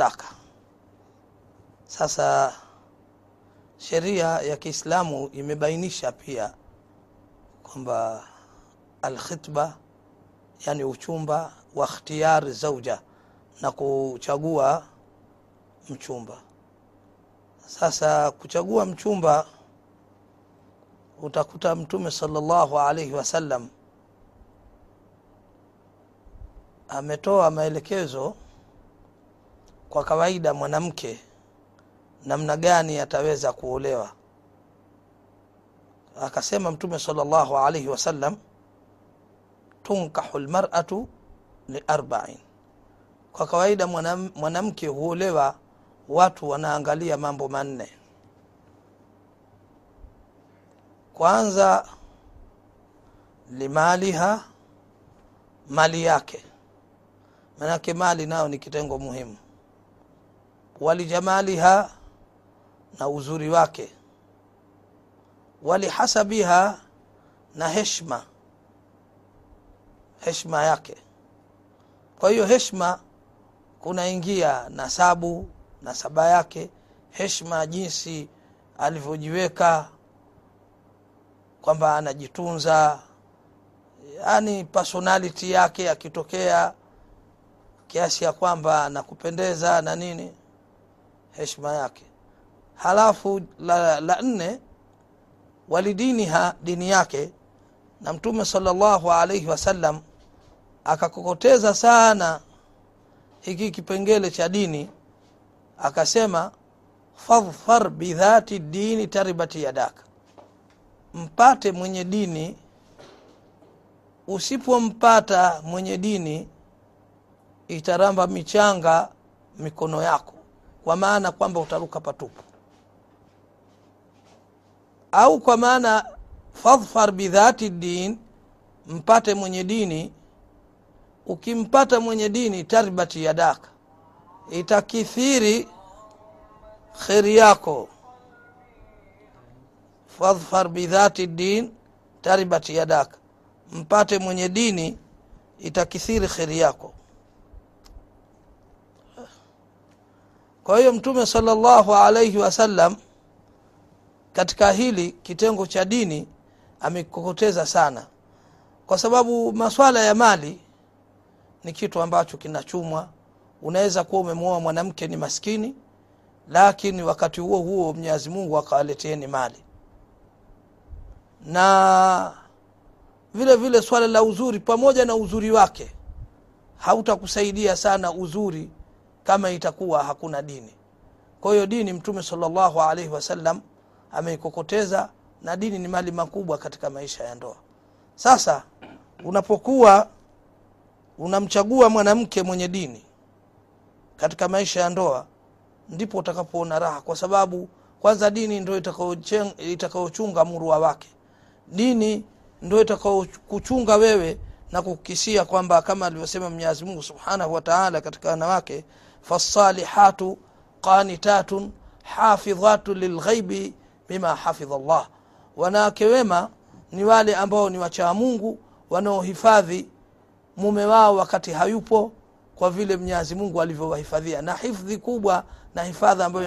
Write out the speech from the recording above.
unavyotaka sasa sheria ya kiislamu imebainisha pia kwamba alkhitba yani uchumba wa ikhtiyari zauja na kuchagua mchumba. Sasa kuchagua mchumba utakuta mtume salllahu alaihi wasallam ametoa maelekezo kwa kawaida mwanamke namna gani ataweza kuolewa? Akasema mtume salllahu alaihi wasallam tunkahu lmaratu liarbain kwa kawaida mwanamke huolewa watu wanaangalia mambo manne. Kwanza limaliha mali yake. Manake mali nayo ni kitengo muhimu walijamaliha na uzuri wake. Walihasabiha na heshma. Heshma yake. Kwa hiyo heshma kunaingia nasabu nasaba yake. Heshma jinsi alivyojiweka kwamba anajitunza. Yani personality yake akitokea kiasi ya kwamba anakupendeza na nini heshima yake. Halafu la, la nne walidiniha dini yake. Na mtume salllahu alaihi wasallam akakokoteza sana hiki kipengele cha dini. Akasema fadhfar bidhati dini taribati yadaka mpate mwenye dini. Usipompata mwenye dini itaramba michanga mikono yako kwa maana kwamba utaruka patupu. Au kwa maana fadhfar bidhati din mpate mwenye dini ukimpata mwenye dini tarbati yadaka itakithiri kheri yako. Fadhfar bidhati din tarbati yadaka mpate mwenye dini itakithiri kheri yako kwa hiyo mtume salllahu alaihi wasallam katika hili kitengo cha dini amekokoteza sana. Kwa sababu maswala ya mali ni kitu ambacho kinachumwa. Unaweza kuwa umemwoa mwanamke ni maskini lakini wakati huo huo mwenyezi mungu akawaleteeni mali. Na vile vile swala la uzuri pamoja na uzuri wake hautakusaidia sana uzuri kama itakuwa hakuna dini. Kwa hiyo dini mtume salllahu alaihi wasallam ameikokoteza na dini ni mali makubwa katika maisha ya ndoa. Sasa unapokuwa unamchagua mwanamke mwenye dini katika maisha ya ndoa ndipo utakapoona raha kwa sababu kwanza dini ndo itakayochunga murua wake. Dini ndo itakayokuchunga wewe na kukisia kwamba kama alivyosema mwenyezi subhanahu wataala katika wanawake fasalihatu qanitatun hafidhatu lilghaibi bima hafidha llah wanawake wema ni wale ambao ni wachaa mungu wanaohifadhi mume wao wakati hayupo kwa vile mwenyezi mungu alivyowahifadhia. Na hifdhi kubwa na hifadhi ambayo